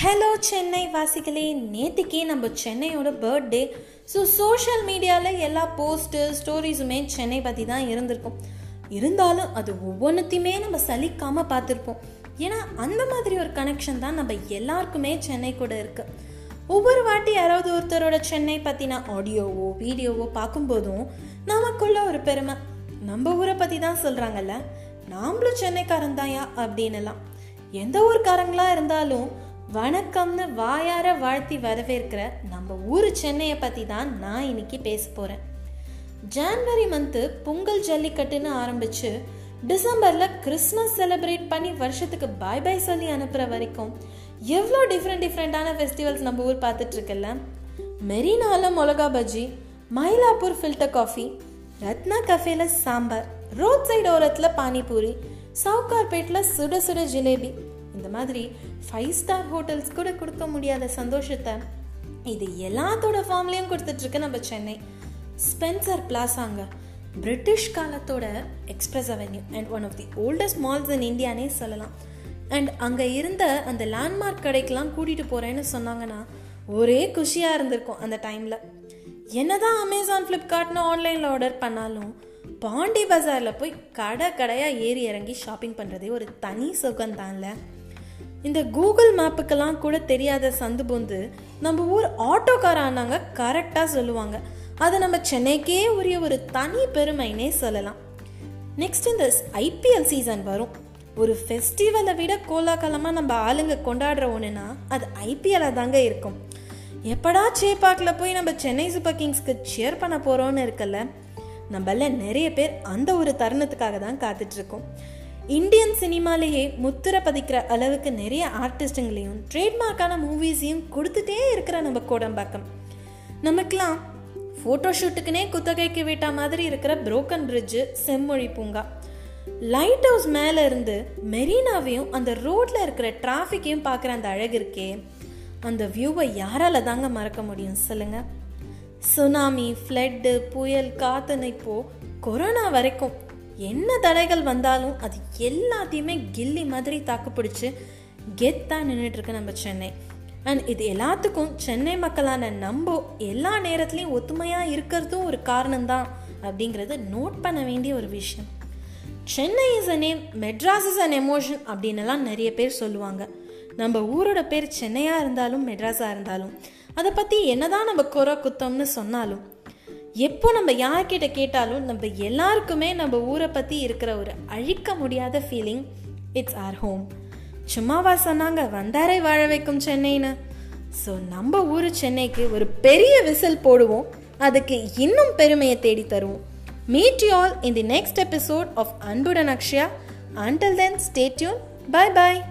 Hello Chennai வாசிகளே. நேற்றுக்கே நம்ம சென்னையோட birthday so social மீடியாவில் எல்லா போஸ்ட்டு ஸ்டோரிஸுமே சென்னை பற்றி தான் இருந்திருக்கும். இருந்தாலும் அது ஒவ்வொன்றுத்தையுமே நம்ம சலிக்காமல் பார்த்துருப்போம். ஏன்னா அந்த மாதிரி ஒரு கனெக்ஷன் தான் நம்ம எல்லாருக்குமே சென்னை கூட இருக்குது ஒவ்வொரு வாட்டி யாராவது ஒருத்தரோட சென்னை பற்றின ஆடியோவோ வீடியோவோ பார்க்கும்போதும் நமக்குள்ள ஒரு பெருமை. நம்ம ஊரை பற்றி தான் சொல்கிறாங்கல்ல நாமளும் சென்னைக்காரன் தான்யா அப்படின்னுலாம். எந்த ஊர்க்காரங்களாக இருந்தாலும் வணக்கம்னு வாயார வாழ்த்தி வரவேற்கிற நம்ம ஊர் சென்னையை பற்றி தான் நான் இன்னைக்கு பேச போகிறேன் ஜான்வரி மந்த்து பொங்கல் ஜல்லிக்கட்டுன்னு ஆரம்பிச்சு டிசம்பரில் கிறிஸ்மஸ் செலிப்ரேட் பண்ணி வருஷத்துக்கு பாய் பாய் சொல்லி அனுப்புகிற வரைக்கும் எவ்வளோ டிஃப்ரெண்ட் டிஃப்ரெண்ட்டான ஃபெஸ்டிவல்ஸ் நம்ம ஊர் பார்த்துட்ருக்குல்ல? மெரினால மிளகா பஜ்ஜி மயிலாப்பூர் ஃபில்டர் காஃபி ரத்னா கஃபேல சாம்பார் ரோட் சைடு ஓரத்தில் பானிபூரி சவுகார்பேட்டில் சுட சுட ஜிலேபி இந்த மாதிரி ஃபைவ் ஸ்டார் ஹோட்டல்ஸ் கூட கொடுக்க முடியாத சந்தோஷத்தை இது எல்லாத்தோட ஃபார்ம்லேயும் கொடுத்துட்ருக்கு நம்ம சென்னை. ஸ்பென்சர் பிளாசாங்க பிரிட்டிஷ் காலத்தோட express avenue and one of the oldest malls in இந்தியானே சொல்லலாம். அண்ட் அங்கே இருந்த அந்த லேண்ட்மார்க் கடைக்கெலாம் கூட்டிகிட்டு போகிறேன்னு சொன்னாங்கன்னா ஒரே குஷியாக இருந்திருக்கும் அந்த டைமில் என்னதான் அமேசான் ஃப்ளிப்கார்ட்னு ஆன்லைனில் ஆர்டர் பண்ணாலும் பாண்டி பஜாரில் போய் கடை கடையாக ஏறி இறங்கி ஷாப்பிங் பண்ணுறதே ஒரு தனி சுகம் தான்ல இந்த கூகுள் மேப்புக்கெல்லாம் கூட தெரியாத சந்து பொந்து நம்ம ஊர் ஆட்டோக்கார ஆனாங்க கரெக்டாக சொல்லுவாங்க. அது நம்ம சென்னைக்கே உரிய ஒரு தனி பெருமைனே சொல்லலாம். நெக்ஸ்ட் இந்த ஐபிஎல் சீசன் வரும். ஒரு ஃபெஸ்டிவலை விட கோலாகலமாக நம்ம ஆளுங்க கொண்டாடுற ஒன்றுனா அது ஐபிஎல்லாக தாங்க இருக்கும். எப்படா சேப்பாக்கில் போய் நம்ம சென்னை சூப்பர் கிங்ஸ்க்கு சேர் பண்ண போகிறோன்னு இருக்கல நம்மள நிறைய பேர் அந்த ஒரு தருணத்துக்காக தான் காத்துட்ருக்கோம் இந்தியன் சினிமாலேயே முத்திர பதிக்கிற அளவுக்கு நிறைய ஆர்டிஸ்ட்டுங்களையும் ட்ரேட்மார்க்கான மூவிஸையும் கொடுத்துட்டே இருக்கிற நம்ம கோடம்பாக்கம். நமக்கெல்லாம் ஃபோட்டோ ஷூட்டுக்குனே குத்தகைக்கு விட்ட மாதிரி இருக்கிற புரோக்கன் பிரிட்ஜு செம்மொழி பூங்கா. லைட் ஹவுஸ் மேலே இருந்து மெரினாவையும் அந்த ரோட்டில் இருக்கிற டிராஃபிக்கையும் பார்க்குற அந்த அழகு இருக்கே. அந்த வியூவை யாரால தாங்க மறக்க முடியும் சொல்லுங்க. சுனாமி ஃப்ளட்டு புயல் காத்துன்னு இப்போ கொரோனா வரைக்கும் என்ன தடைகள் வந்தாலும் அது எல்லாத்தையுமே கில்லி மாதிரி தாக்கு பிடிச்சி கெத்தாக நின்றுட்டுருக்கு நம்ம சென்னை. அண்ட் இது எல்லாத்துக்கும் சென்னை மக்களான நம்ம எல்லா நேரத்துலையும் ஒத்துமையாக இருக்கிறதும் ஒரு காரணம்தான் அப்படிங்கிறது நோட் பண்ண வேண்டிய ஒரு விஷயம். Chennai is a name Madras is an emotion அப்படின்னுலாம் நிறைய பேர் சொல்லுவாங்க. நம்ம ஊரோட பேர் சென்னையாக இருந்தாலும் மெட்ராஸாக இருந்தாலும். அதை பற்றி என்னதான் நம்ம குறை குத்தம்னு சொன்னாலும் எப்போ நம்ம யார்கிட்ட கேட்டாலும் நம்ம எல்லாருக்குமே நம்ம ஊரை பற்றி இருக்கிற ஒரு அழிக்க முடியாத ஃபீலிங் இட்ஸ் ஆர் ஹோம் சும்மாவா சொன்னாங்க வந்தாரை வாழ வைக்கும் சென்னைன்னு. ஸோ நம்ம ஊர் சென்னைக்கு ஒரு பெரிய விசில் போடுவோம். அதுக்கு இன்னும் பெருமையை தேடி தருவோம். Meet you all in the next episode of அன்புடன் Akshaya. Until then stay tuned bye bye